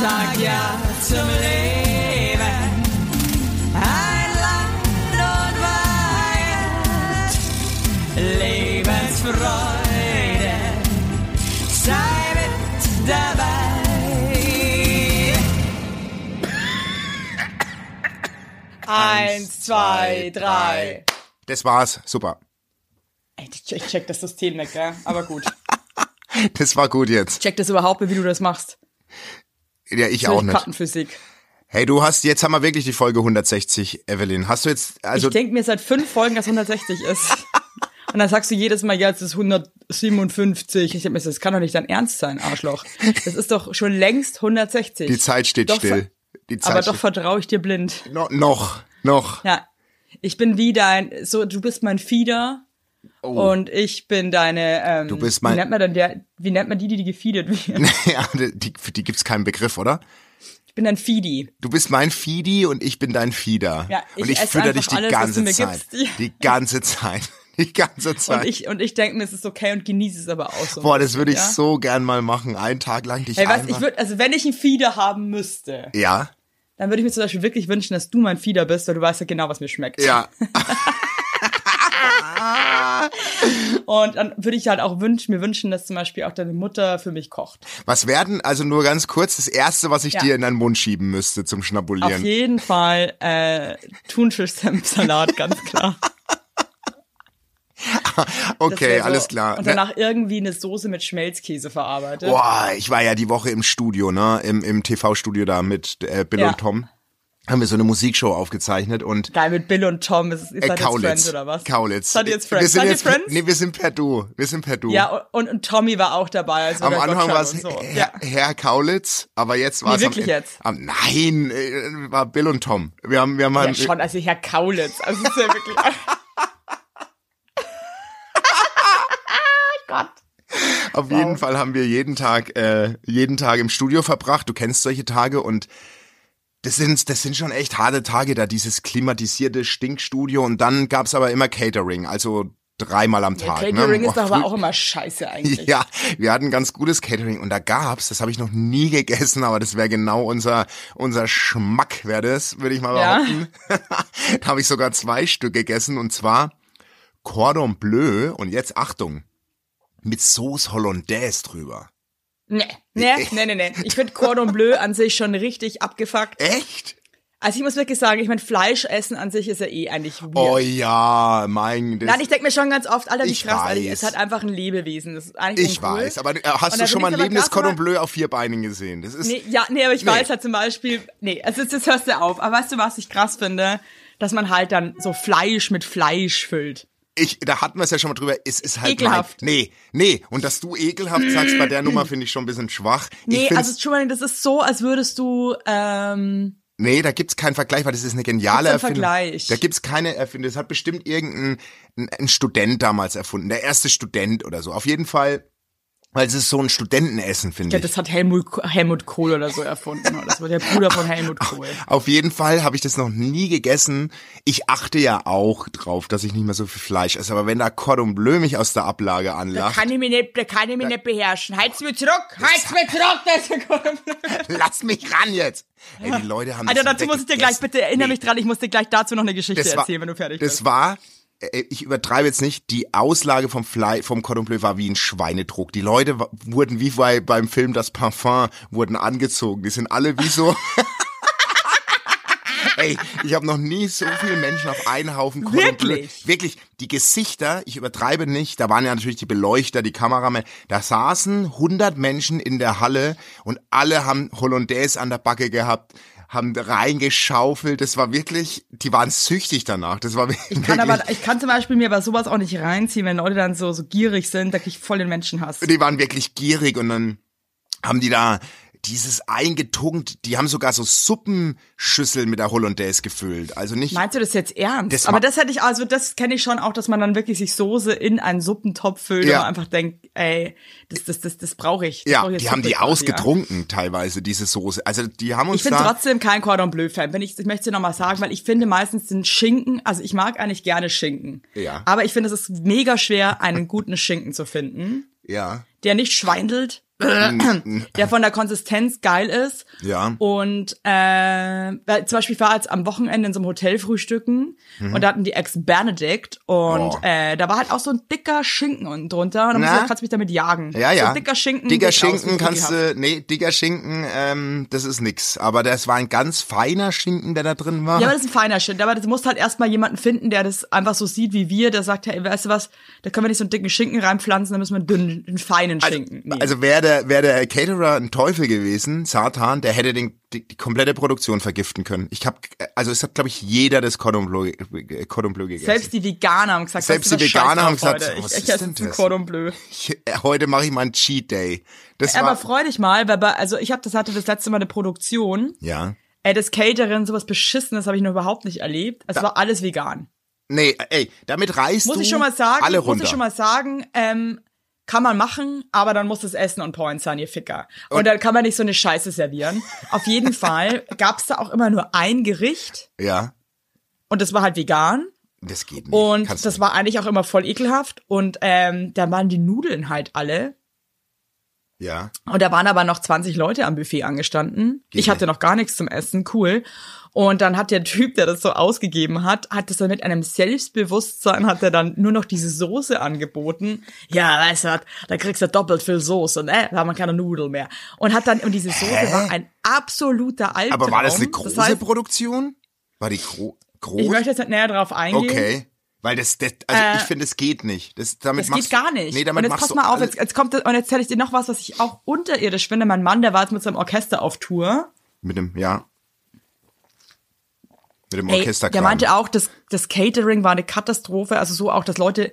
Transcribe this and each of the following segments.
sag ja zum Leben. Ein Land und Weihend, Lebensfreude, sei mit dabei. Eins, zwei, drei. Das war's. Super. Ey, ich check, ich check das System nicht, gell? Aber gut. Das war gut jetzt. Check das überhaupt, wie du das machst. Ja, ich auch nicht. Kartenphysik. Hey, du hast, jetzt haben wir wirklich die Folge 160, Evelyn. Hast du jetzt, also, ich denke mir seit fünf Folgen, dass 160 ist. Und dann sagst du jedes Mal, ja, es ist 157. Ich denke mir, das kann doch nicht dein Ernst sein, Arschloch. Das ist doch schon längst 160. die Zeit steht Doch, still. Zeit Aber doch steht, vertraue ich dir blind. no, noch, noch. Ja. Ich bin wie dein, so, du bist mein Fieder und ich bin deine, ähm, Oh. Du bist mein- wie nennt man denn der, wie nennt man die, die gefeedet werden? ja, die, für die gibt's keinen Begriff, oder? Ich bin ein Fidi. Du bist mein Feedi und ich bin dein Fieder. Ja, ich und ich fütter dich die alles, was ganze Zeit. gibst. Die ganze Zeit. Die ganze Zeit. Und ich, und ich denke mir, es ist okay und genieße es aber auch so. Boah, das würde ich ja? so gern mal machen. Einen Tag lang dich Hey, einfach. ich würde, also wenn ich einen Fieder haben müsste, ja, dann würde ich mir zum Beispiel wirklich wünschen, dass du mein Fieder bist, weil du weißt ja genau, was mir schmeckt. ja. Und dann würde ich halt auch wünschen, mir wünschen, dass zum Beispiel auch deine Mutter für mich kocht. Was werden, also nur ganz kurz, das erste, was ich Ja. dir in deinen Mund schieben müsste zum Auf Schnabulieren. jeden Fall äh, Thunfisch-Senf-Salat, ganz klar. Okay, so. alles klar. Und danach irgendwie eine Soße mit Schmelzkäse verarbeitet. Boah, ich war ja die Woche im Studio, ne, im, im TV-Studio da mit äh, Bill Ja. und Tom. Haben wir so eine Musikshow aufgezeichnet und Geil, mit Bill und Tom. Ist, ist äh, seid ihr jetzt Kaulitz. Friends oder was? Kaulitz. Seid ihr jetzt Wir Friends? sind Seid ihr jetzt, Friends? Nee, wir sind per Du. Wir sind per Du. Ja, und, und Tommy war auch dabei. Also Am Anfang war es so. Herr, Herr Kaulitz, aber jetzt war es Nee, wirklich am, jetzt? Am, nein, äh, war Bill und Tom. Wir haben, wir haben Ja, halt- schon, also Herr Kaulitz. Also es ist ja wirklich. Auf jeden Fall haben wir jeden Tag, äh, jeden Tag im Studio verbracht. Du kennst solche Tage und das sind, das sind schon echt harte Tage da, dieses klimatisierte Stinkstudio und dann gab's aber immer Catering, also dreimal am Tag. Catering ne? ist doch aber auch immer scheiße eigentlich. Ja, wir hatten ganz gutes Catering und da gab's, das habe ich noch nie gegessen, aber das wäre genau unser unser Schmack wäre das, würde ich mal Ja. behaupten. da habe ich sogar zwei Stück gegessen und zwar Cordon Bleu und jetzt Achtung, mit Sauce Hollandaise drüber. Nee, nee, nee, nee, nee. Ich finde Cordon Bleu an sich schon richtig abgefuckt. Echt? Also ich muss wirklich sagen, ich meine, Fleisch essen an sich ist ja eh eigentlich weird. Oh ja, mein das, Nein, ich denke mir schon ganz oft, Alter, wie Ich krass, es hat einfach ein Lebewesen. Das ist eigentlich ich uncool. weiß, aber äh, hast du schon mal ein lebendes Cordon Bleu auf vier Beinen gesehen? Das ist Nee, ja, nee, aber ich Nee. weiß halt zum Beispiel, nee, also jetzt hörst du auf. Aber weißt du, was ich krass finde? Dass man halt dann so Fleisch mit Fleisch füllt. Ich, da hatten wir es ja schon mal drüber, es ist halt Ekelhaft. Mein, nee, nee, und dass du ekelhaft sagst bei der Nummer finde ich schon ein bisschen schwach. Nee, also Entschuldigung, das ist so, als würdest du, ähm, nee, da gibt's keinen Vergleich, weil das ist eine geniale Erfindung. Vergleich? Da gibt's keine Erfindung, das hat bestimmt irgendein ein, ein Student damals erfunden, der erste Student oder so. Auf jeden Fall, weil es ist so ein Studentenessen, finde ja, ich. das hat Helmut, Helmut Kohl oder so erfunden. Das war der Bruder von Helmut Kohl. Auf jeden Fall habe ich das noch nie gegessen. Ich achte ja auch drauf, dass ich nicht mehr so viel Fleisch esse. Aber wenn da Cordon Bleu mich aus der Ablage Da anlacht, kann ich mich nicht, da kann ich mich nicht beherrschen. Heiz mir zurück, heiz mir zurück, das ist Cordon Bleu. lass mich ran jetzt. Ey, die Leute haben Alter, das dazu muss ich dir gleich, bitte erinnere Nee. mich dran, ich muss dir gleich dazu noch eine Geschichte das war, erzählen, wenn du fertig das bist. war, äh, ich übertreibe jetzt nicht, die Auslage vom Fly, vom Cordon Bleu war wie ein Schweinedruck. Die Leute wurden wie bei, beim Film Das Parfum, wurden angezogen. Die sind alle wie so... Ey, ich habe noch nie so viele Menschen auf einen Haufen Cordon Bleu. Wirklich? Wirklich, die Gesichter, ich übertreibe nicht, da waren ja natürlich die Beleuchter, die Kameramänner, da saßen 100 Menschen in der Halle und alle haben Hollandaise an der Backe gehabt, haben reingeschaufelt, das war wirklich, die waren süchtig danach, das war wirklich, Ich kann aber, ich kann zum Beispiel mir bei sowas auch nicht reinziehen, wenn Leute dann so, so gierig sind, da krieg ich voll den Menschenhass. die waren wirklich gierig und dann haben die da dieses eingetunkt, die haben sogar so Suppenschüsseln mit der Hollandaise gefüllt, also nicht, Meinst du das jetzt ernst? Das aber das hätte ich, also das kenne ich schon auch, dass man dann wirklich sich Soße in einen Suppentopf füllt Ja. und man einfach denkt, ey, das, das, das, das brauche ich. Das ja, brauch ich die haben die ausgetrunken teilweise, diese Soße, also die haben Ja. uns Ich bin trotzdem kein Cordon Bleu Fan. Wenn ich, ich möchte dir nochmal sagen, weil ich finde meistens den Schinken, also ich mag eigentlich gerne Schinken. Ja. Aber ich finde, es ist mega schwer, einen guten Schinken zu finden, ja. der nicht schweindelt der von der Konsistenz geil ist. Ja. Und äh, weil zum Beispiel ich war jetzt am Wochenende in so einem Hotel frühstücken und da hatten die Ex-Benedict und Mhm. Oh. äh, da war halt auch so ein dicker Schinken unten drunter. Und dann ich gesagt, kannst du mich damit jagen. Ja, So ja. ein dicker Schinken. Dicker Schinken kannst du, nee, dicker Schinken, ähm, das ist nix. Aber das war ein ganz feiner Schinken, der da drin war. Ja, aber das ist ein feiner Shit. Aber du musst halt erstmal jemanden finden, der das einfach so sieht wie wir, der sagt, hey, weißt du was, da können wir nicht so einen dicken Schinken reinpflanzen, da müssen wir einen dünnen, einen feinen Schinken nehmen. Also wäre der, wär der Caterer ein Teufel gewesen, Satan, der hätte den, die, die komplette Produktion vergiften können. Ich hab, also es hat, glaube ich, jeder das Cordon Bleu, äh, Cordon Bleu gegessen. Selbst die Veganer haben gesagt, Selbst die Veganer haben gesagt, heute. was ich, ist ich denn das? Cordon Bleu. ich, äh, heute mache ich mal einen Cheat Day. Das Aber war, freu dich mal, weil bei, also ich hab, das hatte das letzte Mal eine Produktion. ja. Ey, das Catering, sowas Beschissenes habe ich noch überhaupt nicht erlebt. Es war alles vegan. Nee, ey, damit reißt Muss du ich schon mal sagen, alle muss runter. ich schon mal sagen, ähm, kann man machen, aber dann muss das Essen on point sein, ihr Ficker. Und, Und- dann kann man nicht so eine Scheiße servieren. Auf jeden Fall gab's da auch immer nur ein Gericht ja, und das war halt vegan. das geht nicht. Und Kannst das du war eigentlich auch immer voll ekelhaft. Und ähm, da waren die Nudeln halt alle. Ja. Und da waren aber noch 20 Leute am Buffet angestanden. Geht Ich hatte noch gar nichts zum Essen, cool. Und dann hat der Typ, der das so ausgegeben hat, hat das dann mit einem Selbstbewusstsein, hat er dann nur noch diese Soße angeboten. Ja, weißt du, was, da kriegst du doppelt viel Soße, ne? Da haben wir keine Nudeln mehr. Und hat dann, und diese Soße war ein absoluter Albtraum. Aber war das eine große heißt, Produktion? War die gro groß? ich möchte jetzt nicht näher drauf eingehen. Okay. Weil das, das also Äh, ich finde, es geht nicht. Das, damit Das machst geht gar nicht. Nee, damit und jetzt machst pass mal auf, jetzt, jetzt kommt, und jetzt erzähle ich dir noch was, was ich auch unterirdisch finde. Mein Mann, der war jetzt mit seinem Orchester auf Tour. Mit dem, ja. Mit dem Orchester. der meinte auch, das, das Catering war eine Katastrophe. Also so auch, dass Leute,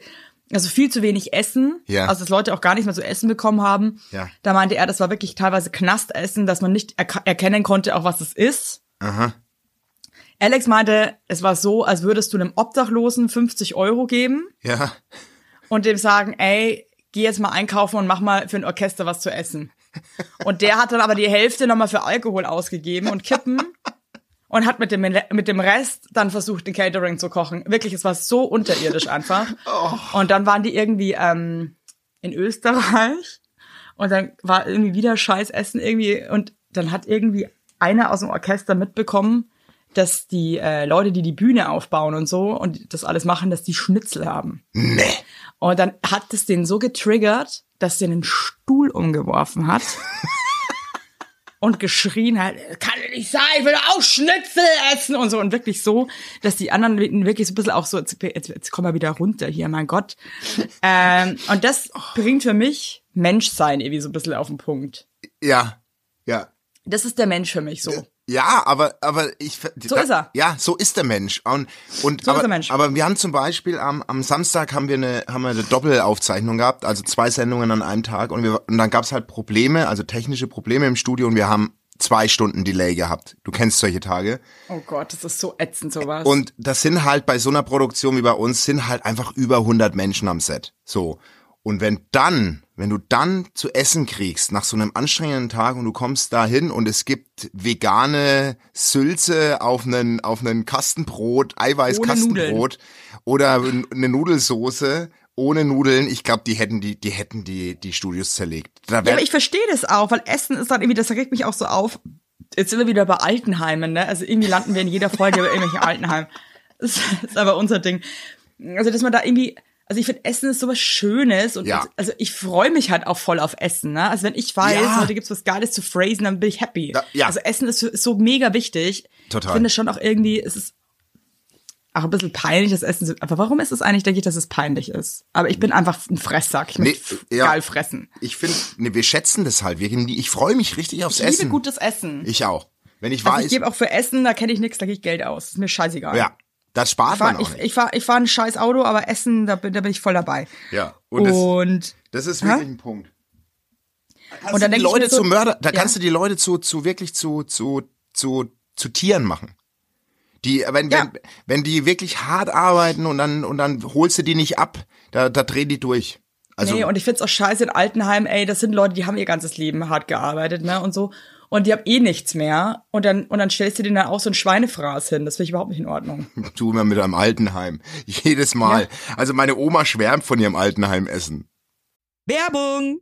also viel zu wenig essen. Ja. Also dass Leute auch gar nicht mehr so Essen bekommen haben. Ja. Da meinte er, das war wirklich teilweise Knastessen, dass man nicht erkennen konnte, auch was es ist. Aha. Alex meinte, es war so, als würdest du einem Obdachlosen 50 Euro geben Ja. und dem sagen, ey, geh jetzt mal einkaufen und mach mal für ein Orchester was zu essen. Und der hat dann aber die Hälfte nochmal für Alkohol ausgegeben und Kippen und hat mit dem, mit dem Rest dann versucht, den Catering zu kochen. Wirklich, es war so unterirdisch einfach. Und dann waren die irgendwie ähm, in Österreich und dann war irgendwie wieder scheiß Essen irgendwie und dann hat irgendwie einer aus dem Orchester mitbekommen, dass die äh, Leute, die die Bühne aufbauen und so und das alles machen, dass die Schnitzel haben. Nee. Und dann hat es den so getriggert, dass der einen Stuhl umgeworfen hat. und geschrien hat, kann nicht sein, ich will auch Schnitzel essen und so. Und wirklich so, dass die anderen wirklich so ein bisschen auch so, jetzt, jetzt, jetzt komm mal wieder runter hier, mein Gott. ähm, und das bringt für mich Menschsein irgendwie so ein bisschen auf den Punkt. Ja. Ja. Das ist der Mensch für mich so. Ja, aber aber ich So ist er. Ja, so ist der Mensch und und So ist aber, der Mensch. aber wir haben zum Beispiel am, am Samstag haben wir eine haben wir eine Doppelaufzeichnung gehabt, also zwei Sendungen an einem Tag und wir und dann gab's halt Probleme, also technische Probleme im Studio und wir haben zwei Stunden Delay gehabt. Du kennst solche Tage. Oh Gott, das ist so ätzend sowas. Und das sind halt bei so einer Produktion wie bei uns sind halt einfach über 100 Menschen am Set. So. Und wenn dann, wenn du dann zu essen kriegst nach so einem anstrengenden Tag und du kommst da hin und es gibt vegane Sülze auf einen auf einen Kastenbrot, Eiweißkastenbrot oder eine Nudelsoße ohne Nudeln, ich glaube, die hätten die die hätten die die Studios zerlegt. Ja, aber ich verstehe das auch, weil Essen ist dann irgendwie, das regt mich auch so auf. Jetzt sind wir wieder bei Altenheimen, ne? Also irgendwie landen wir in jeder Folge bei irgendwelchen Altenheimen. Das ist aber unser Ding. Also, dass man da irgendwie, also ich finde, Essen ist sowas Schönes und Ja. also ich freue mich halt auch voll auf Essen, ne? Also wenn ich weiß, Ja. heute gibt's was Geiles zu phrasen, dann bin ich happy. Ja, ja. Also Essen ist, ist so mega wichtig. Total. Ich finde schon auch irgendwie, es ist auch ein bisschen peinlich, das Essen zu, aber warum ist es eigentlich, denke ich, dass es peinlich ist? Aber ich bin einfach ein Fresssack. Ich Nee, ja. geil fressen. ich finde, nee, wir schätzen das halt. Wir, ich freue mich richtig aufs Ich Essen. liebe gutes Essen. Ich auch. Wenn ich Also weiß, ich gebe auch für Essen, da kenne ich nichts, da gebe ich Geld aus. Ist mir scheißegal. ja, das spart Ich man fahre auch ich, nicht. ich fahr, ich fahr ein scheiß Auto, aber Essen, da bin, da bin ich voll dabei. Ja, und Und, das, das ist Hä? wirklich ein Punkt. Kannst Und dann du die Leute so- zu Mörder, da Ja. kannst du die Leute zu, zu wirklich zu, zu, zu, zu Tieren machen. Die, wenn, Ja. wenn, wenn die wirklich hart arbeiten und dann, und dann holst du die nicht ab, da, da drehen die durch. Also, nee, und ich find's auch scheiße in Altenheim, ey, das sind Leute, die haben ihr ganzes Leben hart gearbeitet, ne, und so. Und die haben eh nichts mehr. Und dann, und dann stellst du denen da auch so ein Schweinefraß hin. Das finde ich überhaupt nicht in Ordnung. tu mir mit einem Altenheim. Jedes Mal. Also meine Oma schwärmt von ihrem Altenheim essen. Werbung!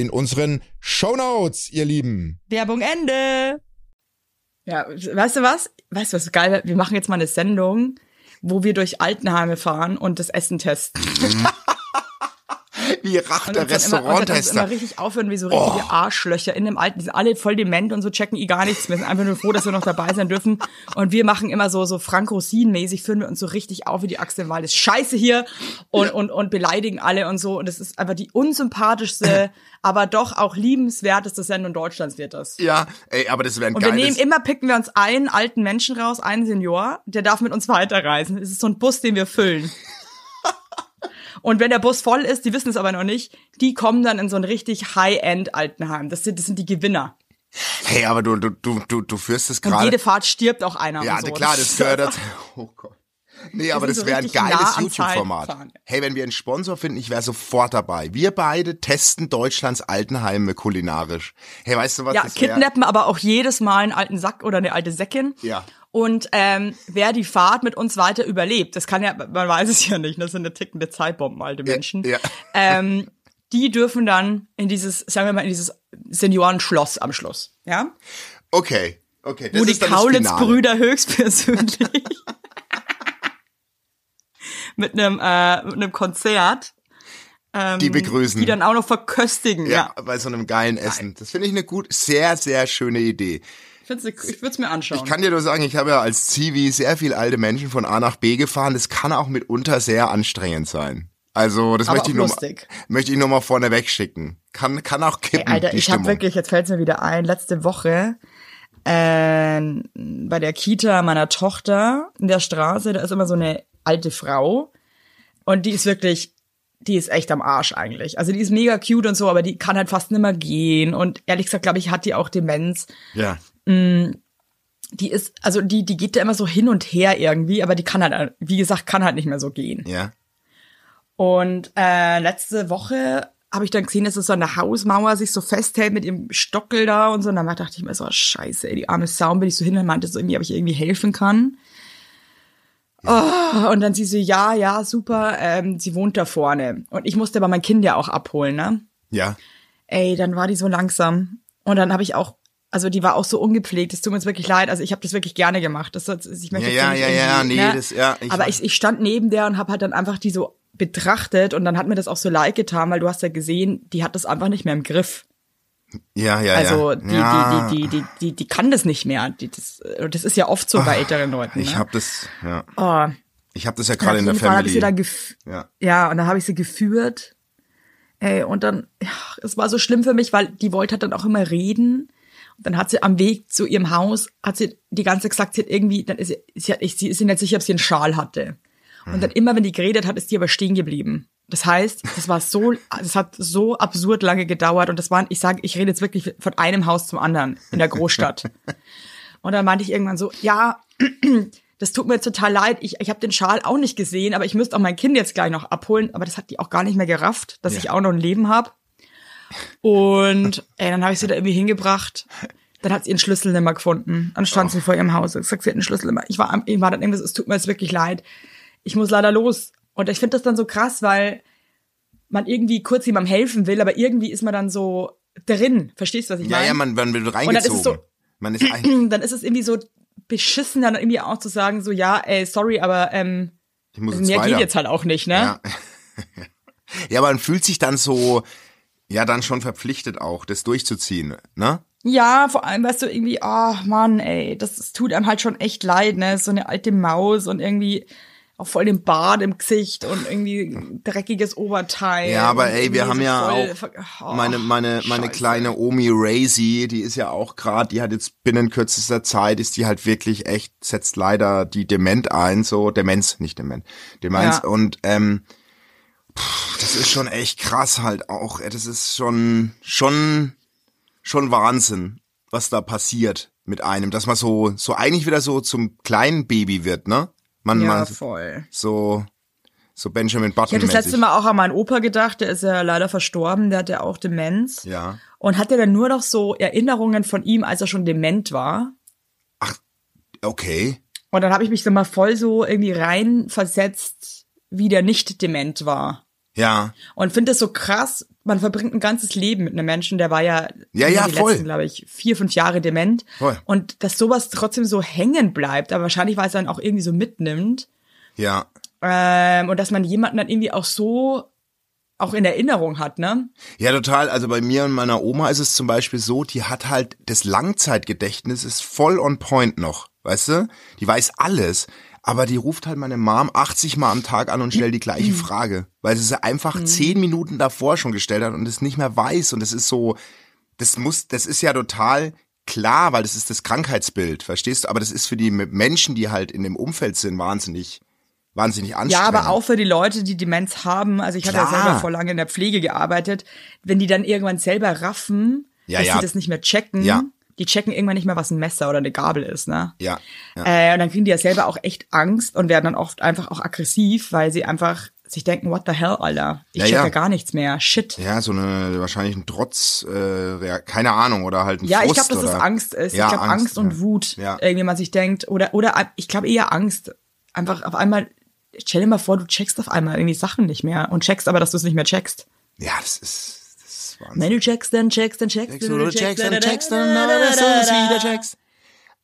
in unseren Shownotes, ihr Lieben. Werbung Ende. Ja, weißt du was? Weißt du was geil? wäre? Wir machen jetzt mal eine Sendung, wo wir durch Altenheime fahren und das Essen testen. Wie racht Und der uns dann immer, richtig aufhören wie so richtige Oh. Arschlöcher in dem Alten. Die sind alle voll dement und so checken eh gar nichts. Wir sind einfach nur froh, dass wir noch dabei sein dürfen. Und wir machen immer so, so Frank Rosin-mäßig, führen wir uns so richtig auf wie die Axt im Wald. Das ist scheiße hier und, und, und beleidigen alle und so. Und das ist einfach die unsympathischste, aber doch auch liebenswerteste Sendung Deutschlands wird das. Ja, ey, aber das wäre ein Und wir nehmen immer, picken wir uns einen alten Menschen raus, einen Senior, der darf mit uns weiterreisen. Es ist so ein Bus, den wir füllen. Und wenn der Bus voll ist, die wissen es aber noch nicht, die kommen dann in so ein richtig High-End-Altenheim. Das sind, das sind die Gewinner. Hey, aber du, du, du, du, du führst es Und gerade... jede Fahrt stirbt auch einer. Ja, und so. klar, das dazu. Oh Gott. Nee, aber das so wäre ein nah geiles am YouTube-Format. Hey, wenn wir einen Sponsor finden, ich wäre sofort dabei. Wir beide testen Deutschlands Altenheime kulinarisch. Hey, weißt du was Ja, das kidnappen aber auch jedes Mal einen alten Sack oder eine alte Säckin. Ja. Und ähm, wer die Fahrt mit uns weiter überlebt, das kann ja, man weiß es ja nicht, das sind eine tickende Zeitbomben, alte Menschen. ja. Ähm, die dürfen dann in dieses, sagen wir mal, in dieses Seniorenschloss am Schluss, ja? Okay, okay. Das Wo die. Kaulitz-Brüder höchstpersönlich mit einem äh, mit einem Konzert ähm, Die begrüßen. die dann auch noch verköstigen. Ja, Ja, bei so einem geilen Essen. Das finde ich eine gut, sehr, sehr schöne Idee. Ich, find's- ich würde es mir anschauen. Ich kann dir nur sagen, ich habe ja als Zivi sehr viel alte Menschen von A nach B gefahren. Das kann auch mitunter sehr anstrengend sein. Also, das Aber möchte ich, nur, mal- lustig. möchte ich nur mal vorne wegschicken. Kann, kann auch Ey, kippen, Alter, die ich habe wirklich, jetzt fällt's mir wieder ein, letzte Woche äh, bei der Kita meiner Tochter in der Straße, da ist immer so eine alte Frau und die ist wirklich, die ist echt am Arsch eigentlich. Also die ist mega cute und so, aber die kann halt fast nimmer gehen und ehrlich gesagt, glaube ich, hat die auch Demenz. ja. Die ist, also die, die geht da immer so hin und her irgendwie, aber die kann halt, wie gesagt, kann halt nicht mehr so gehen. Ja. Und äh, letzte Woche habe ich dann gesehen, dass es so an der Hausmauer sich so festhält mit ihrem Stockel da und so. Und dann dachte ich mir so, scheiße, ey, die arme Sau. Und bin ich so hin und meinte so irgendwie, ob ich irgendwie helfen kann. Oh, und dann sie so, ja, ja, super, ähm, sie wohnt da vorne. Und ich musste aber mein Kind ja auch abholen, ne? Ja. Ey, dann war die so langsam. Und dann habe ich auch, also die war auch so ungepflegt. Es tut mir jetzt wirklich leid. Also ich habe das wirklich gerne gemacht. Das, das, ich möchte Ja, ja, ja, ja, nee, ne? das- ja, ich Aber ich, ich stand neben der und habe halt dann einfach die so betrachtet und dann hat mir das auch so leid getan, weil du hast ja gesehen, die hat das einfach nicht mehr im Griff. Ja, ja, Also ja. die, ja. die, die, die, die, die, die kann das nicht mehr. Die, das, das ist ja oft so bei älteren Leuten. Ich ne? habe das, ja. oh, Ich habe das ja gerade in der Fall habe ich sie Family. dann Ja. ja, und dann habe ich sie geführt. Ey, und dann, ja, es war so schlimm für mich, weil die wollte halt dann auch immer reden. Und dann hat sie am Weg zu ihrem Haus, hat sie die ganze Zeit gesagt, sie hat irgendwie, dann ist sie, sie, hat, ich, sie ist nicht sicher, ob sie einen Schal hatte. Und Mhm. dann immer, wenn die geredet hat, ist die aber stehen geblieben. Das heißt, das war so, das hat so absurd lange gedauert und das waren, ich sage, ich rede jetzt wirklich von einem Haus zum anderen in der Großstadt. und dann meinte ich irgendwann so, ja, das tut mir jetzt total leid. Ich, ich habe den Schal auch nicht gesehen, aber ich müsste auch mein Kind jetzt gleich noch abholen. Aber das hat die auch gar nicht mehr gerafft, dass Ja. ich auch noch ein Leben habe. Und ey, dann habe ich sie da irgendwie hingebracht. Dann hat sie ihren Schlüssel nicht mehr gefunden. Dann stand sie vor ihrem Haus und gesagt, sie hat einen Schlüssel nicht mehr. Ich war, ich war dann irgendwas, es tut mir jetzt wirklich leid. Ich muss leider los. Und ich finde das dann so krass, weil man irgendwie kurz jemandem helfen will, aber irgendwie ist man dann so drin. Verstehst du, was ich Ja, meine? ja, man, man wird dann ist es reingezogen. so- man ist ein, dann ist es irgendwie so beschissen, dann irgendwie auch zu sagen, so, ja, ey, sorry, aber ähm, ich mehr weiter. geht jetzt halt auch nicht, ne? Ja. ja, aber man fühlt sich dann so, ja, dann schon verpflichtet auch, das durchzuziehen, ne? Ja, vor allem, weißt du, irgendwie, oh Mann, ey, das, das tut einem halt schon echt leid, ne? So eine alte Maus und irgendwie auch voll den Bart im Gesicht und irgendwie dreckiges Oberteil. Ja, aber ey, wir haben so ja voll auch oh, meine meine meine Scheiße. kleine Omi Razy, die ist ja auch gerade, die hat jetzt binnen kürzester Zeit ist die halt wirklich echt setzt leider die Dement ein, so Demenz, nicht Dement, Demenz Ja. und ähm das ist schon echt krass halt auch. Das ist schon schon schon Wahnsinn, was da passiert mit einem, dass man so so eigentlich wieder so zum kleinen Baby wird, ne? Man, Ja, man voll. so so Benjamin Ich Button habe das letzte. Mal auch an meinen Opa gedacht, der ist ja leider verstorben, der hat ja auch Demenz. Ja. Und hatte dann nur noch so Erinnerungen von ihm, als er schon dement war. Okay. Und dann habe ich mich so mal voll so irgendwie reinversetzt, wie der nicht dement war. Ja. Und finde das so krass, man verbringt ein ganzes Leben mit einem Menschen, der war ja, Ja, ja, die voll. letzten, glaube ich, vier, fünf Jahre dement. Voll. Und dass sowas trotzdem so hängen bleibt, aber wahrscheinlich, weil es dann auch irgendwie so mitnimmt. Ja. Ähm, und dass man jemanden dann irgendwie auch so auch in Erinnerung hat, ne? Ja, total. Also bei mir und meiner Oma ist es zum Beispiel so, die hat halt das Langzeitgedächtnis ist voll on point noch, weißt du? Die weiß alles, aber die ruft halt meine Mom 80 Mal am Tag an und stellt die gleiche Frage, weil sie sie einfach zehn Minuten davor schon gestellt hat und es nicht mehr weiß und es ist so, das muss, das ist ja total klar, weil das ist das Krankheitsbild, verstehst du? Aber das ist für die Menschen, die halt in dem Umfeld sind, wahnsinnig, wahnsinnig anstrengend. Ja, aber auch für die Leute, die Demenz haben. Also ich habe ja selber vor lange in der Pflege gearbeitet. Wenn die dann irgendwann selber raffen, Ja, dass ja. sie das nicht mehr checken, Ja. Die checken irgendwann nicht mehr, was ein Messer oder eine Gabel ist, ne? Ja. ja. Äh, und dann kriegen die ja selber auch echt Angst und werden dann oft einfach auch aggressiv, weil sie einfach sich denken, what the hell, Alter? Ich Ja, check ja. ja. gar nichts mehr. Shit. Ja, so eine wahrscheinlich ein Trotz, äh, keine Ahnung oder halt ein Ja, ich Frust glaube, dass es oder, Angst ist. Ja, ich glaube Angst, und ja. Wut, Ja. irgendwie man sich denkt oder oder ich glaube eher Angst. Einfach auf einmal stell dir mal vor, du checkst auf einmal irgendwie Sachen nicht mehr und checkst aber, dass du es nicht mehr checkst. Ja, das ist, ist Wahnsinn. Wenn du checkst, dann checkst, dann checkst, Checkst du, du checkst, dann checkst, dann dass du es wieder checkst.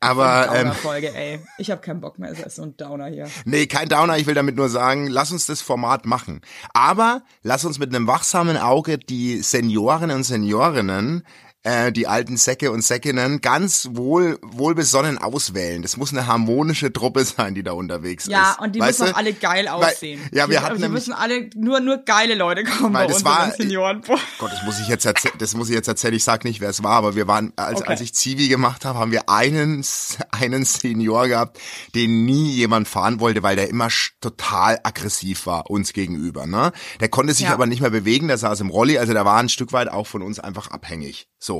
Aber ähm, Folge, ey. Ich habe keinen Bock mehr, es ist so ein Downer hier. nee, kein Downer, ich will damit nur sagen, lass uns das Format machen. Aber lass uns mit einem wachsamen Auge die Senioren und Seniorinnen äh, die alten Säcke und Säckinnen ganz wohl wohlbesonnen auswählen. Das muss eine harmonische Truppe sein, die da unterwegs Ja, ist. und die Weißt müssen du? auch alle geil Weil- aussehen. ja, wir die, hatten die nämlich- müssen alle nur nur geile Leute kommen Weil bei das uns war- Senioren. Gott, das muss ich jetzt erzählen, das muss ich jetzt erzählen, ich sag nicht, wer es war, aber wir waren, als, Okay. als ich Zivi gemacht habe, haben wir einen, einen Senior gehabt, den nie jemand fahren wollte, weil der immer total aggressiv war, uns gegenüber, ne? Der konnte sich Ja. aber nicht mehr bewegen, der saß im Rolli, also der war ein Stück weit auch von uns einfach abhängig, so.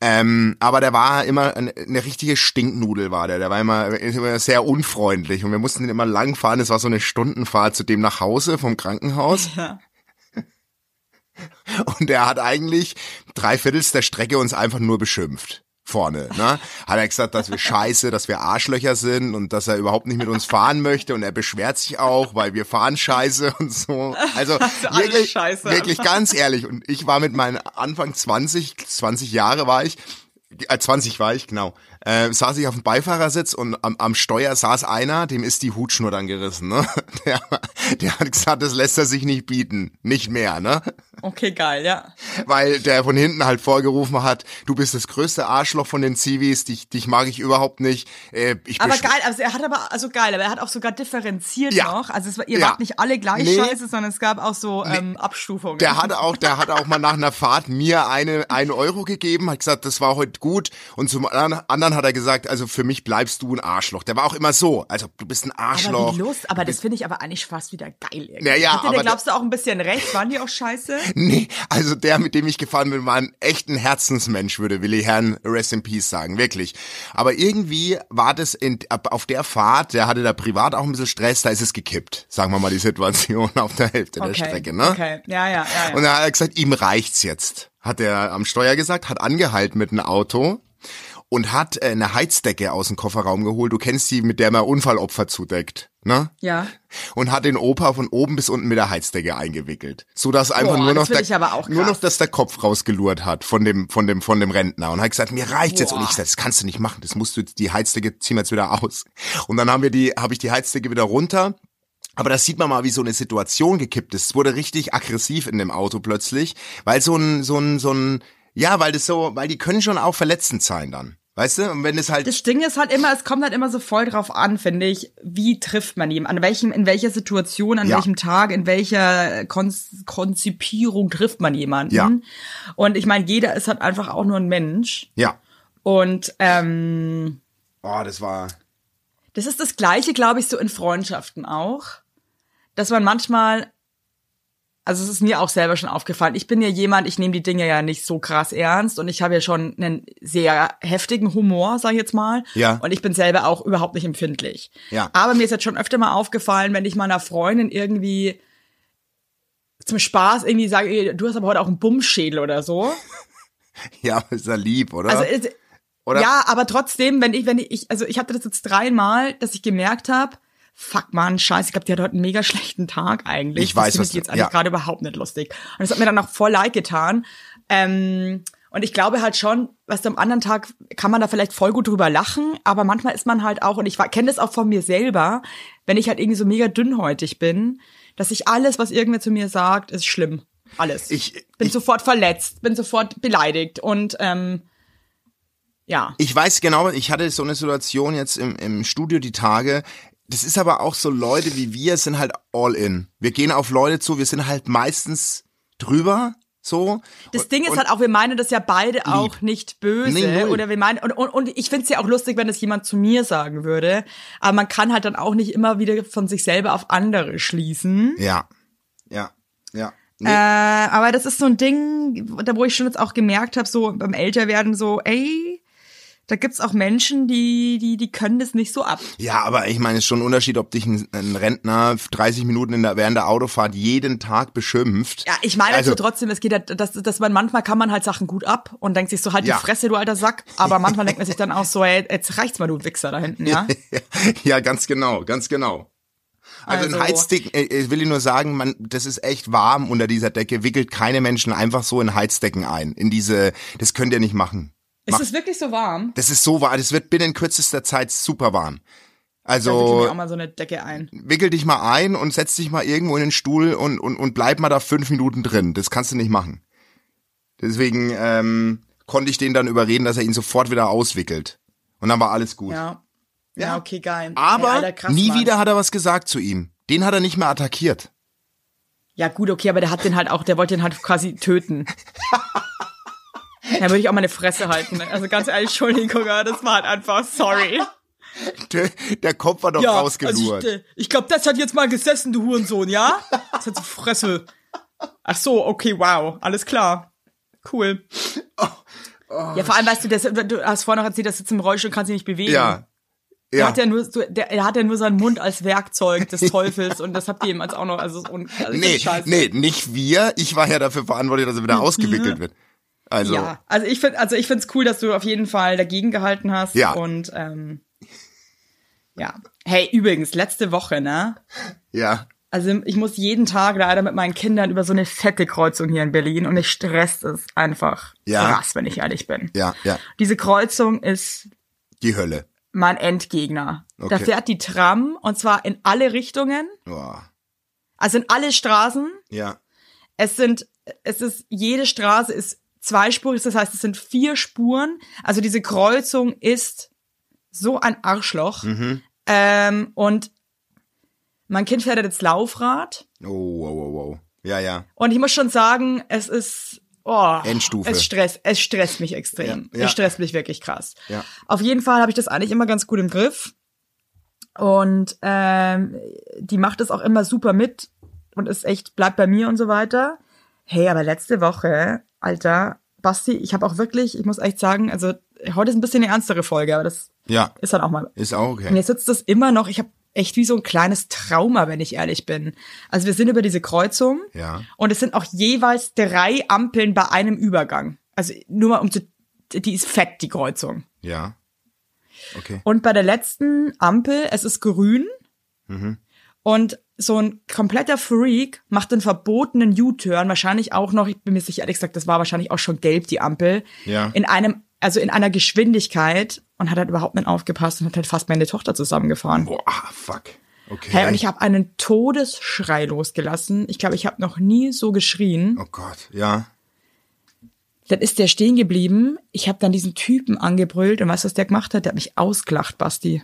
Ähm, aber der war immer eine, richtige Stinknudel war der, der war immer, immer sehr unfreundlich und wir mussten den immer lang fahren, das war so eine Stundenfahrt zu dem nach Hause vom Krankenhaus. Ja. Und er hat eigentlich drei Viertels der Strecke uns einfach nur beschimpft. Vorne, ne? Hat er gesagt, dass wir scheiße, dass wir Arschlöcher sind und dass er überhaupt nicht mit uns fahren möchte und er beschwert sich auch, weil wir fahren scheiße und so. Also, alle wirklich, scheiße. wirklich ganz ehrlich. Und ich war mit meinen Anfang 20, 20 Jahre war ich, äh, 20 war ich, genau, äh, saß ich auf dem Beifahrersitz und am, am Steuer saß einer, dem ist die Hutschnur dann gerissen, ne? Der, der hat gesagt, das lässt er sich nicht bieten. Nicht mehr, ne? Okay, geil, ja. weil der von hinten halt vorgerufen hat, du bist das größte Arschloch von den Zivis, dich, dich mag ich überhaupt nicht. Äh, ich Aber geil, also er hat aber, also geil, aber er hat auch sogar differenziert Ja. noch. Also es ihr Ja. wart nicht alle gleich Nee. scheiße, sondern es gab auch so ähm, Abstufungen. Der hat auch, der hat auch mal nach einer Fahrt mir eine, einen Euro gegeben, hat gesagt, das war heute gut. Und zum anderen anderen hat er gesagt, also für mich bleibst du ein Arschloch. Der war auch immer so, also du bist ein Arschloch. aber wie Lust, aber das finde ich aber eigentlich fast wieder geil. Irgendwie. Ja, ja, Hatte aber der, glaubst du, auch ein bisschen recht? Waren die auch scheiße? Nee, also der, mit dem ich gefahren bin, war ein echter Herzensmensch, würde Willi Herrn Rest in Peace sagen, wirklich. Aber irgendwie war das in, auf der Fahrt, der hatte da privat auch ein bisschen Stress, da ist es gekippt, sagen wir mal die Situation auf der Hälfte der Okay, Strecke, ne? okay, ja, ja, ja. ja. Und dann hat er gesagt, ihm reicht's jetzt. Hat er am Steuer gesagt, hat angehalten mit einem Auto und hat äh, eine Heizdecke aus dem Kofferraum geholt. Du kennst die, mit der man Unfallopfer zudeckt, ne? Ja. Und hat den Opa von oben bis unten mit der Heizdecke eingewickelt, so dass einfach Boah, nur noch der, ich aber auch nur noch, dass der Kopf rausgelurt hat von dem von dem von dem Rentner und hat gesagt, mir reicht's jetzt und ich sag, das kannst du nicht machen, das musst du jetzt die Heizdecke ziehen wir jetzt wieder aus. Und dann haben wir die habe ich die Heizdecke wieder runter aber das sieht man mal, wie so eine Situation gekippt ist. Es wurde richtig aggressiv in dem Auto plötzlich, weil so ein, so ein, so ein, ja, weil das so, weil die können schon auch verletzend sein dann. Weißt du? Und wenn es halt, Das Ding ist halt immer, es kommt halt immer so voll drauf an, finde ich, wie trifft man ihn, an welchem, in welcher Situation, an Ja. welchem Tag, in welcher Kon Konzipierung trifft man jemanden. Ja. Und ich meine, jeder ist halt einfach auch nur ein Mensch. ja. Und ähm, Oh, das war, das ist das Gleiche, glaube ich, so in Freundschaften auch, dass man manchmal, also es ist mir auch selber schon aufgefallen, ich bin ja jemand, ich nehme die Dinge ja nicht so krass ernst und ich habe ja schon einen sehr heftigen Humor, sag ich jetzt mal. Ja. Und ich bin selber auch überhaupt nicht empfindlich. Ja. Aber mir ist jetzt schon öfter mal aufgefallen, wenn ich meiner Freundin irgendwie zum Spaß irgendwie sage, du hast aber heute auch einen Bummschädel oder so. ja, ist ja lieb, oder? Also es, oder? ja, aber trotzdem, wenn ich, wenn ich, also ich hatte das jetzt dreimal, dass ich gemerkt habe, fuck man, scheiße, ich glaube, die hat heute einen mega schlechten Tag eigentlich. Ich weiß, das was du- jetzt eigentlich ja. gerade überhaupt nicht lustig. Und das hat mir dann auch voll leid getan. Ähm, und ich glaube halt schon, was am anderen Tag kann man da vielleicht voll gut drüber lachen, aber manchmal ist man halt auch, und ich kenne das auch von mir selber, wenn ich halt irgendwie so mega dünnhäutig bin, dass ich alles, was irgendwer zu mir sagt, ist schlimm. Alles. Ich- bin ich- sofort verletzt, bin sofort beleidigt und ähm, ja. Ich weiß genau, ich hatte so eine Situation jetzt im, im Studio die Tage. Das ist aber auch so Leute wie wir sind halt all in. Wir gehen auf Leute zu, wir sind halt meistens drüber, so. Das Ding ist halt auch, wir meinen das ja beide auch nicht böse. Nee, oder wir meinen, und, und, und ich find's ja auch lustig, wenn das jemand zu mir sagen würde. Aber man kann halt dann auch nicht immer wieder von sich selber auf andere schließen. Ja, ja, ja. Nee. Äh, aber das ist so ein Ding, da wo ich schon jetzt auch gemerkt habe, so beim Älterwerden, so, ey, da gibt's auch Menschen, die, die, die können das nicht so ab. Ja, aber ich meine, es ist schon ein Unterschied, ob dich ein, ein Rentner 30 Minuten in der, während der Autofahrt jeden Tag beschimpft. Ja, ich meine also, also trotzdem, es geht ja, dass, dass man manchmal kann man halt Sachen gut ab und denkt sich so halt Ja. die Fresse, du alter Sack. Aber manchmal denkt man sich dann auch so, ey, jetzt reicht's mal, du Wichser da hinten, ja. ja, ganz genau, ganz genau. Also, Also- ein Heizdecken, äh, ich will Ihnen nur sagen, man, das ist echt warm unter dieser Decke, wickelt keine Menschen einfach so in Heizdecken ein. In diese, das könnt ihr nicht machen. Ist es wirklich so warm? Das ist so warm, das wird binnen kürzester Zeit super warm. Ich Also, mir auch mal so eine Decke ein. wickel dich mal ein und setz dich mal irgendwo in den Stuhl und, und, und bleib mal da fünf Minuten drin. Das kannst du nicht machen. Deswegen ähm, konnte ich den dann überreden, dass er ihn sofort wieder auswickelt. Und dann war alles gut. Ja. Ja, okay, geil. Aber Ey, Alter, krass, nie Mann. wieder hat er was gesagt zu ihm. Den hat er nicht mehr attackiert. Ja, gut, okay, aber der hat den halt auch, der wollte den halt quasi töten. Da würde ich auch meine Fresse halten. Also ganz ehrlich, Entschuldigung, das war halt einfach, sorry. Der, der Kopf war doch Ja, rausgelurt. also ich, ich glaube, das hat jetzt mal gesessen, du Hurensohn, ja? Das hat die Fresse. Ach so, okay, wow, alles klar. Cool. ja, vor allem, weißt du, das, du hast vorhin noch erzählt, dass du sitzt im Rollstuhl und kannst dich nicht bewegen. ja. Er Ja. hat ja nur so, der, er hat ja nur seinen Mund als Werkzeug des Teufels und das habt ihr ihm als auch noch, also, und, also nee, nee, nicht wir. Ich war ja dafür verantwortlich, dass er wieder ausgewickelt wird. Also, Ja, also ich finde, also ich find's cool, dass du auf jeden Fall dagegen gehalten hast. Ja. Und ähm, ja. Hey, übrigens, letzte Woche, ne? ja. Also ich muss jeden Tag leider mit meinen Kindern über so eine fette Kreuzung hier in Berlin und mich stresst es einfach Ja. krass, wenn ich ehrlich bin. Ja, ja. Diese Kreuzung ist Die Hölle. mein Endgegner. Da Okay. fährt die Tram und zwar in alle Richtungen, Boah. also in alle Straßen. Ja. Es sind, es ist, jede Straße ist zweispurig, das heißt, es sind vier Spuren. Also diese Kreuzung ist so ein Arschloch. Mhm. Ähm, und mein Kind fährt jetzt Laufrad. Oh, wow, wow, wow. Ja, ja. Und ich muss schon sagen, es ist, oh, Endstufe. Es stresst, es stresst mich extrem. Ja, ja. Es stresst mich wirklich krass. Ja. Auf jeden Fall habe ich das eigentlich immer ganz gut im Griff. Und ähm, die macht es auch immer super mit und ist echt, bleibt bei mir und so weiter. Hey, aber letzte Woche, Alter, Basti, ich habe auch wirklich, ich muss echt sagen, also heute ist ein bisschen eine ernstere Folge, aber das Ja. ist dann auch mal. Ist auch Und okay. jetzt sitzt das immer noch, ich habe echt wie so ein kleines Trauma, wenn ich ehrlich bin. Also wir sind über diese Kreuzung Ja. und es sind auch jeweils drei Ampeln bei einem Übergang. Also nur mal um zu die ist fett, die Kreuzung. Ja. Okay. Und bei der letzten Ampel, es ist grün. Mhm. Und so ein kompletter Freak macht einen verbotenen U-Turn, wahrscheinlich auch noch, ich bin mir sicher, ehrlich gesagt, das war wahrscheinlich auch schon gelb, die Ampel. Ja. In einem, also in einer Geschwindigkeit und hat halt überhaupt nicht aufgepasst und hat halt fast meine Tochter zusammengefahren. Boah, ah, fuck. Okay. Hey, und ich habe einen Todesschrei losgelassen. Ich glaube, ich habe noch nie so geschrien. oh Gott, ja. Dann ist der stehen geblieben. Ich habe dann diesen Typen angebrüllt und weißt du, was der gemacht hat? Der hat mich ausgelacht, Basti.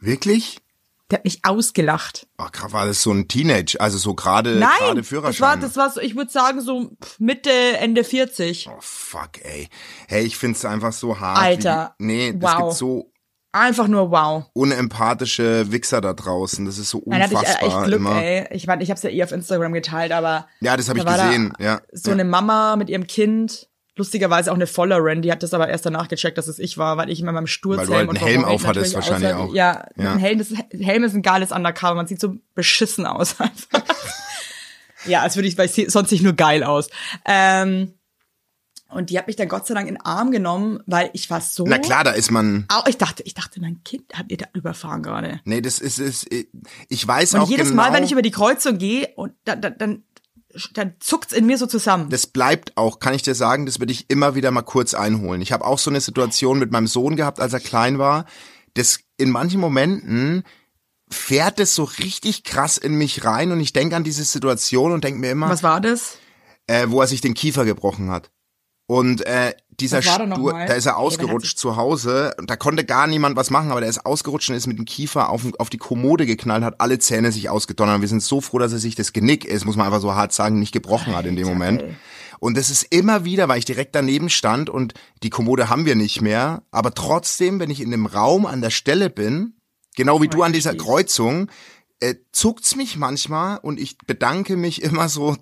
Wirklich? Der hat mich ausgelacht. Ach, grad war das so ein Teenage, also so gerade Nein, gerade das war, Führerschein. das war so, ich würde sagen so Mitte, Ende 40. oh fuck, ey. Hey, ich find's einfach so hart. Alter, Wie, nee, das wow. gibt so Einfach nur wow. unempathische Wichser da draußen. Das ist so Dann hatte ich unfassbar äh, echt Glück, immer. ey. Ich meine, ich habe es ja eh auf Instagram geteilt, aber Ja, das habe ich da war gesehen. Ja. so ja. eine Mama mit ihrem Kind, lustigerweise auch eine Followerin, die hat das aber erst danach gecheckt, dass es ich war, weil ich immer meinem Sturzhelm Weil du halt und einen Helm aufhattest natürlich wahrscheinlich aussah auch. Ja, Ja. ein Helm, das, Helm ist ein geiles Undercover, man sieht so beschissen aus. einfach. ja, als würde ich, weil ich sehe sonst nicht nur geil aus. Ähm, und die hat mich dann Gott sei Dank in den Arm genommen, weil ich war so. Na klar, da ist man. Au, ich dachte, ich dachte, mein Kind hat ihr da überfahren gerade. Nee, das ist, ist ich weiß Und auch jedes genau. Mal, wenn ich über die Kreuzung gehe, und dann, dann, dann, dann zuckt's in mir so zusammen. das bleibt auch, kann ich dir sagen, das würde ich immer wieder mal kurz einholen. Ich habe auch so eine Situation mit meinem Sohn gehabt, als er klein war. Das in manchen Momenten fährt es so richtig krass in mich rein und ich denke an diese Situation und denke mir immer, Was war das? äh, wo er sich den Kiefer gebrochen hat. Und äh, dieser war da ist er ausgerutscht zu Hause und da konnte gar niemand was machen, aber der ist ausgerutscht und ist mit dem Kiefer auf, auf die Kommode geknallt, hat alle Zähne sich ausgedonnert. Wir sind so froh, dass er sich das Genick ist, muss man einfach so hart sagen, nicht gebrochen hat in dem Moment. Und das ist immer wieder, weil ich direkt daneben stand und die Kommode haben wir nicht mehr, aber trotzdem, wenn ich in dem Raum an der Stelle bin, genau wie du an dieser. Kreuzung, äh, zuckt's mich manchmal und ich bedanke mich immer so,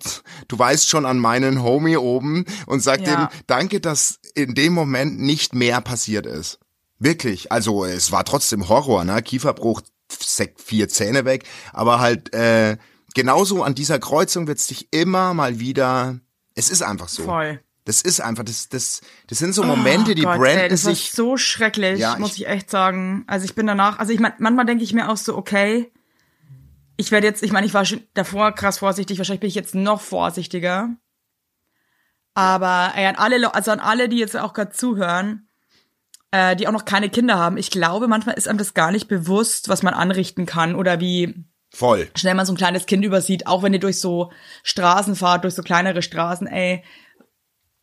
du weißt schon an meinen Homie oben und sag Ja. dem, danke, dass in dem Moment nicht mehr passiert ist. Wirklich, also es war trotzdem Horror, ne? Kieferbruch, vier Zähne weg, aber halt äh, genauso an dieser Kreuzung wird's dich immer mal wieder, es ist einfach so. Voll. Das ist einfach, das, das, das sind so Momente, die Oh Gott, branden ey, das sich. so schrecklich, Ja, muss ich- ich echt sagen. Also ich bin danach, also ich meine, manchmal denke ich mir auch so, okay, ich werde jetzt, ich meine, ich war schon davor krass vorsichtig, wahrscheinlich bin ich jetzt noch vorsichtiger. Aber ey, an alle, Le- also an alle, die jetzt auch gerade zuhören, äh, die auch noch keine Kinder haben, ich glaube, manchmal ist einem das gar nicht bewusst, was man anrichten kann oder wie Voll. schnell man so ein kleines Kind übersieht, auch wenn ihr durch so Straßen fahrt, durch so kleinere Straßen, ey,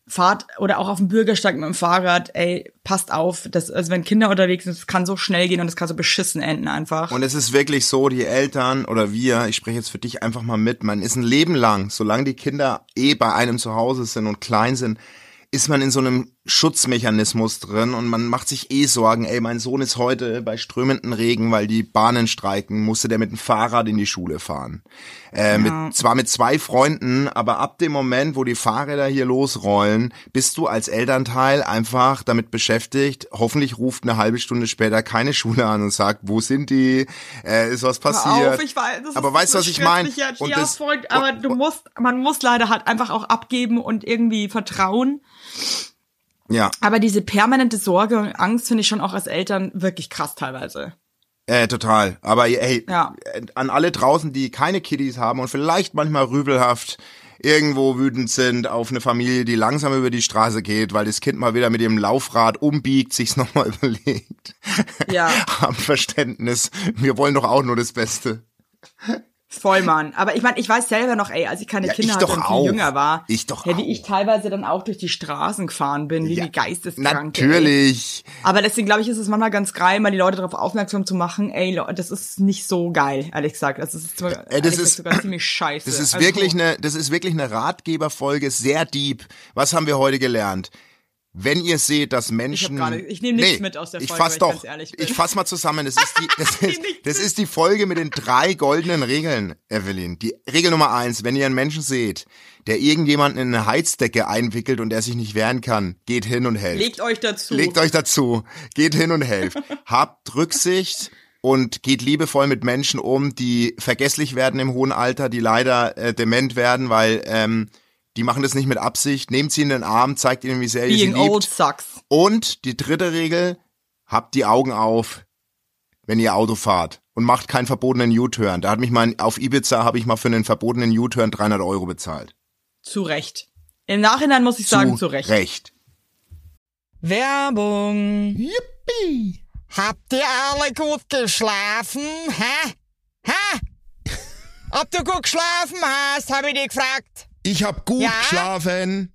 fahrt oder auch auf dem Bürgersteig mit dem Fahrrad, ey, passt auf, das, also wenn Kinder unterwegs sind, es kann so schnell gehen und es kann so beschissen enden einfach. Und es ist wirklich so, die Eltern oder wir, ich spreche jetzt für dich einfach mal mit, man ist ein Leben lang, solange die Kinder eh bei einem zu Hause sind und klein sind, ist man in so einem Schutzmechanismus drin und man macht sich eh Sorgen, ey, mein Sohn ist heute bei strömenden Regen, weil die Bahnen streiken, musste der mit dem Fahrrad in die Schule fahren. Äh, mit, zwar mit zwei Freunden, aber ab dem Moment, wo die Fahrräder hier losrollen, bist du als Elternteil einfach damit beschäftigt. Hoffentlich ruft eine halbe Stunde später keine Schule an und sagt, wo sind die? Äh, ist was passiert? Auf, weiß, aber weißt du, was ich meine? Ja, Und ja, das- voll, aber du musst, man muss leider halt einfach auch abgeben und irgendwie vertrauen. Ja, Aber diese permanente Sorge und Angst finde ich schon auch als Eltern wirklich krass teilweise. äh, total. Aber ey, Ja. äh, an alle draußen, die keine Kiddies haben und vielleicht manchmal rübelhaft irgendwo wütend sind auf eine Familie, die langsam über die Straße geht, weil das Kind mal wieder mit ihrem Laufrad umbiegt, sich's nochmal überlegt. Ja. Haben Verständnis. Wir wollen doch auch nur das Beste. Voll, Mann. Aber ich meine, ich weiß selber noch, ey, als ich keine Ja, Kinder ich hatte und viel auch. jünger war, Ich doch ja, wie auch. ich teilweise dann auch durch die Straßen gefahren bin, wie Ja, die Geisteskranke. ey. Natürlich. Aber deswegen glaube ich, ist es manchmal ganz geil, mal die Leute darauf aufmerksam zu machen, ey, das ist nicht so geil, ehrlich gesagt. Das ist, sogar, Äh, das ist- sogar ziemlich scheiße. Das ist Also, wirklich eine, das ist wirklich eine Ratgeberfolge, sehr deep. Was haben wir heute gelernt? Wenn ihr seht, dass Menschen, Ich ich nehm nichts mit aus der ich Folge, fass ich doch, ganz ehrlich bin. ich fass mal zusammen. Das ist die, das ist, das ist die Folge mit den drei goldenen Regeln, Evelyn. Die Regel Nummer eins: Wenn ihr einen Menschen seht, der irgendjemanden in eine Heizdecke einwickelt und der sich nicht wehren kann, geht hin und helft. Legt euch dazu. Legt euch dazu, geht hin und helft. Habt Rücksicht und geht liebevoll mit Menschen um, die vergesslich werden im hohen Alter, die leider äh, dement werden, weil ähm, Die machen das nicht mit Absicht. Nehmt sie in den Arm, zeigt ihnen, wie sehr ihr sie Being old liebt. sucks. Und die dritte Regel, habt die Augen auf, wenn ihr Auto fahrt. Und macht keinen verbotenen U-Turn. Da hat mich mal, auf Ibiza habe ich mal für einen verbotenen U-Turn 300 Euro bezahlt. Zu Recht. Im Nachhinein muss ich sagen, zu Recht. Recht. Werbung. Yippie! Habt ihr alle gut geschlafen? Hä? Hä? Ob du gut geschlafen hast, habe ich dich gefragt. Ich hab gut Ja? geschlafen.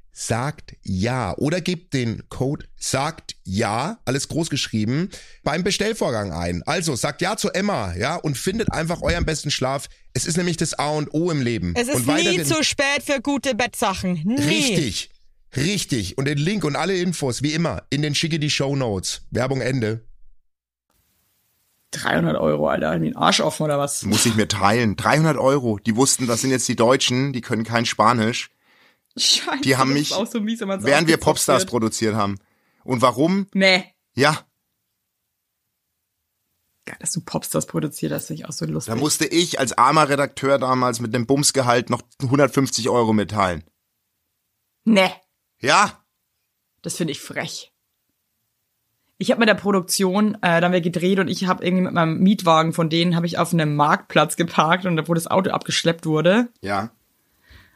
sagt ja oder gebt den Code sagt ja, alles groß geschrieben, beim Bestellvorgang ein. Also sagt ja zu Emma, ja, und findet einfach euren besten Schlaf. Es ist nämlich das A und O im Leben. Es ist und nie zu spät für gute Bettsachen. Nie. Richtig. Richtig. Und den Link und alle Infos, wie immer, in den schicke die Show Notes. Werbung Ende. 300 Euro, Alter. Wie ein Arsch offen oder was? Muss ich mir teilen. 300 Euro. Die wussten, das sind jetzt die Deutschen, die können kein Spanisch. Scheiße, Die haben mich, so mies, während wir Popstars produziert haben. Und warum? Nee. Ja, Geil, dass du Popstars produziert hast, finde ich auch so lustig. da musste ich als armer Redakteur damals mit dem Bumsgehalt noch 150 Euro mitteilen. nee. Ja, Das finde ich frech. Ich habe mit der Produktion, äh, da haben wir gedreht und ich habe irgendwie mit meinem Mietwagen von denen habe ich auf einem Marktplatz geparkt und wo das Auto abgeschleppt wurde. ja.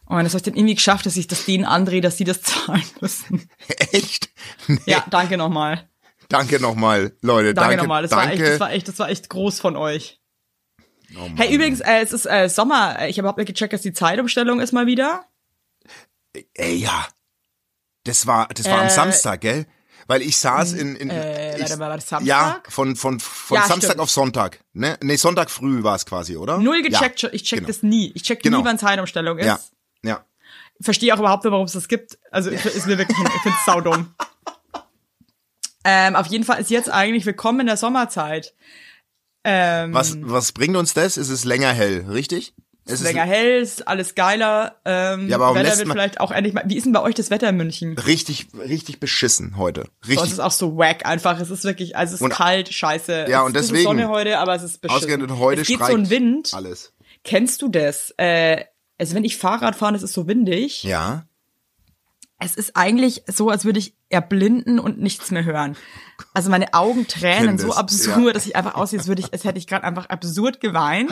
Und das habe ich dann irgendwie geschafft, dass ich das denen andrehe, dass sie das zahlen müssen. Echt? Nee. Ja, danke nochmal. Danke nochmal, Leute. Danke, Danke, nochmal. Das danke. war echt, das war echt, das war echt groß von euch. Oh. Hey, übrigens, äh, es ist äh, Sommer. Ich habe überhaupt nicht gecheckt, dass die Zeitumstellung ist mal wieder. Ey, ja. Das war, das war am Äh, Samstag, gell? Weil ich saß in, in äh, ich, warte mal, war das Samstag? Ja, von, von, von Ja, Samstag stimmt. auf Sonntag. Ne? Nee, Sonntag früh war es quasi, oder? Null gecheckt. Ja, ich check genau. das nie. Ich check Genau. nie, wann Zeitumstellung ist. Ja, ja. verstehe auch überhaupt nicht, warum es das gibt. Also ich, ist mir wirklich, ich finde es saudumm. Ähm, auf jeden Fall ist jetzt eigentlich willkommen in der Sommerzeit. Ähm, Was, was bringt uns das? Es ist länger hell, richtig? Es ist länger hell, ist alles geiler. Ähm, Ja, aber warum Wetter wird vielleicht auch endlich mal. Wie ist denn bei euch das Wetter in München? richtig, richtig beschissen heute. Oh, es Richtig. ist auch so wack einfach. Es ist wirklich, also es ist Und- kalt, scheiße. Ja, es und ist deswegen- Sonne heute, aber es ist beschissen. Ausgerechnet heute es geht so ein Wind. alles. Kennst du das? Äh, also wenn ich Fahrrad fahre, es ist so windig. Ja. Es ist eigentlich so, als würde ich erblinden und nichts mehr hören. Also meine Augen tränen so absurd, ja. dass ich einfach aussehe, als würde ich, als hätte ich gerade einfach absurd geweint.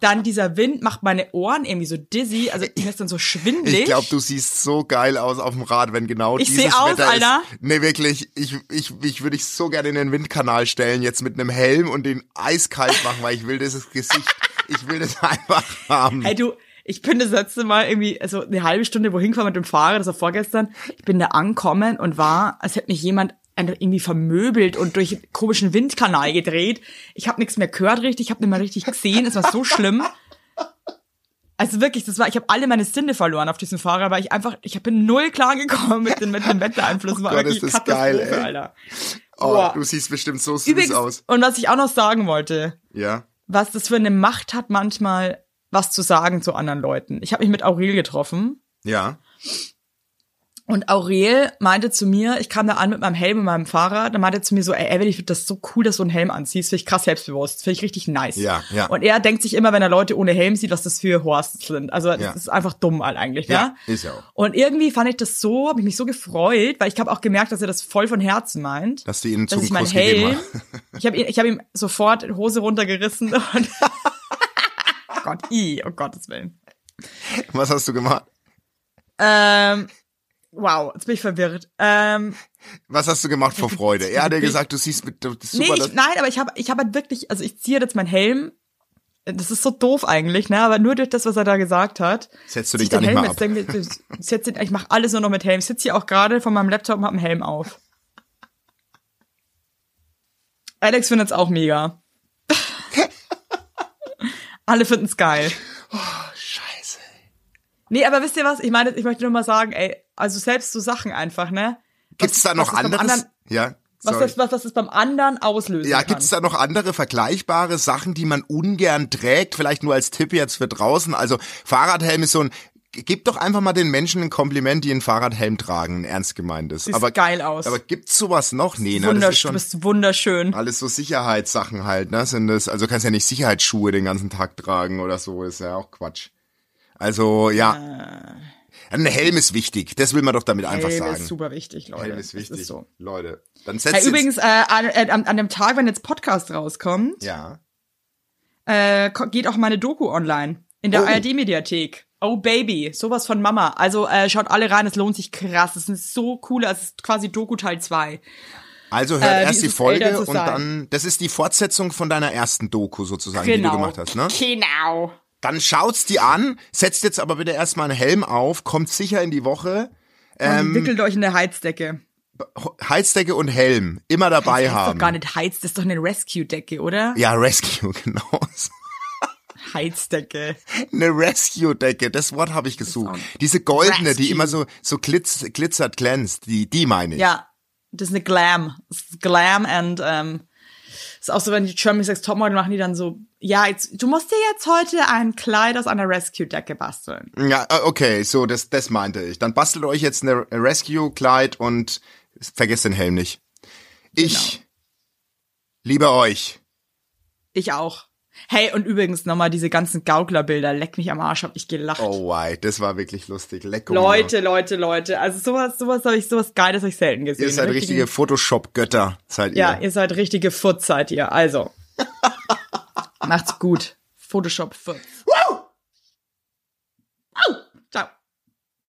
Dann dieser Wind macht meine Ohren irgendwie so dizzy, also mir ist dann so schwindelig. Ich glaube, du siehst so geil aus auf dem Rad, wenn genau Ich dieses aus, Wetter Alter. ist. Nee, wirklich, ich, ich, ich würde dich so gerne in den Windkanal stellen, jetzt mit einem Helm und den eiskalt machen, weil ich will dieses Gesicht, ich will das einfach haben. Hey du, ich bin das letzte Mal irgendwie, also eine halbe Stunde wohin gefahren mit dem Fahrrad, das war vorgestern. Ich bin da angekommen und war, als hätte mich jemand irgendwie vermöbelt und durch einen komischen Windkanal gedreht. Ich habe nichts mehr gehört richtig, ich habe nicht mehr richtig gesehen, es war so schlimm. Also wirklich, das war, ich habe alle meine Sinne verloren auf diesem Fahrrad, weil ich einfach, ich bin null klar gekommen mit dem, mit dem Wettereinfluss. War Gott, wirklich ist das geil, ey. Alter. oh, boah. du siehst bestimmt so süß Übrigens, aus. und was ich auch noch sagen wollte, Ja. was das für eine Macht hat, manchmal was zu sagen zu anderen Leuten. Ich habe mich mit Aurel getroffen Ja. Und Aurel meinte zu mir, ich kam da an mit meinem Helm und meinem Fahrrad, dann meinte er zu mir so, ey Evelyn, ich finde das so cool, dass du einen Helm anziehst, finde ich krass selbstbewusst, finde ich richtig nice. Ja, ja. Und er denkt sich immer, wenn er Leute ohne Helm sieht, was das für Horsts sind. Also das Ja. ist einfach dumm halt eigentlich, Ja, ja. ist ja auch. Und irgendwie fand ich das so, habe ich mich so gefreut, weil ich habe auch gemerkt, dass er das voll von Herzen meint. Dass du ihm einen dass ich mein Zungenkuss gegeben Helm, ich habe ich hab ihm sofort Hose runtergerissen und Gott, i, oh Gottes Willen. Was hast du gemacht? Ähm, wow, jetzt bin ich verwirrt. Ähm, Was hast du gemacht vor Freude? Er hat ja gesagt, du siehst mit, du- nee, super, ich, dass- nein, aber ich habe ich hab halt wirklich, also ich ziehe jetzt meinen Helm. Das ist so doof eigentlich, ne? Aber nur durch das, was er da gesagt hat. Setzt du dich gar nicht Helm jetzt, ab. denke ich, ich, setz ich mache alles nur noch mit Helm. Ich sitze hier auch gerade von meinem Laptop und hab einen Helm auf. Alex findet's auch mega. Alle finden's geil. Scheiße. Nee, aber wisst ihr was? Ich meine, ich möchte nur mal sagen, ey, also selbst so Sachen einfach, ne? Gibt's da noch was anderes? anderen- ja. Was sorry. das, was, was das beim anderen auslösen Ja, kann. gibt's da noch andere vergleichbare Sachen, die man ungern trägt? Vielleicht nur als Tipp jetzt für draußen. Also Fahrradhelm ist so ein. Gib doch einfach mal den Menschen ein Kompliment, die einen Fahrradhelm tragen, ein ernst gemeintes. Sieht aber geil aus. Aber gibt's sowas noch? Nee, ne? Das ist du schon bist wunderschön. alles so Sicherheitssachen halt, ne? Sind das, also du kannst ja nicht Sicherheitsschuhe den ganzen Tag tragen oder so, ist ja auch Quatsch. Also, ja. Ein Helm ist wichtig, das will man doch damit einfach Helm sagen. ist super wichtig, Leute. Helm ist wichtig. Ist so. Leute, dann setzt jetzt- übrigens, äh, an, äh, an, an dem Tag, wenn jetzt Podcast rauskommt, Ja. äh, geht auch meine Doku online. In der Oh. ARD-Mediathek. Oh Baby, sowas von Mama. Also äh, schaut alle rein, es lohnt sich krass. Es ist so coole, es ist quasi Doku Teil 2. Also hört Äh, erst die Folge und dann, das ist die Fortsetzung von deiner ersten Doku sozusagen, die du Genau. gemacht hast, ne? Genau. Dann schaut's die an, setzt jetzt aber bitte erstmal einen Helm auf, kommt sicher in die Woche, Ähm, wickelt euch in der Heizdecke. Heizdecke und Helm immer dabei Das ist haben. doch gar nicht Heiz, das ist doch eine Rescue-Decke, oder? Ja, Rescue, genau. Heizdecke. Eine Rescue-Decke, das Wort habe ich gesucht. Diese goldene, die Rescue. immer so, so glitz, glitzert, glänzt, die, die meine ich. Ja, das ist eine Glam. Das ist Glam and ähm, ist auch so, wenn die Germany's Next Topmodel machen, die dann so, ja, jetzt, du musst dir jetzt heute ein Kleid aus einer Rescue-Decke basteln. Ja, äh, okay, so, das, das meinte ich. Dann bastelt euch jetzt eine Rescue-Kleid und vergesst den Helm nicht. Ich Genau. liebe euch. Ich auch. Hey, und übrigens nochmal diese ganzen Gauklerbilder, leck mich am Arsch, hab ich gelacht. Oh why, das war wirklich lustig. Leck Leute, Leute, Leute, also sowas, sowas habe ich, sowas Geiles habe ich selten gesehen. Ihr seid richtige, richtige Photoshop-Götter, seid ihr. Ja, ihr seid richtige Futz, seid ihr. Also. Macht's gut. Photoshop Futz. Wow! Au!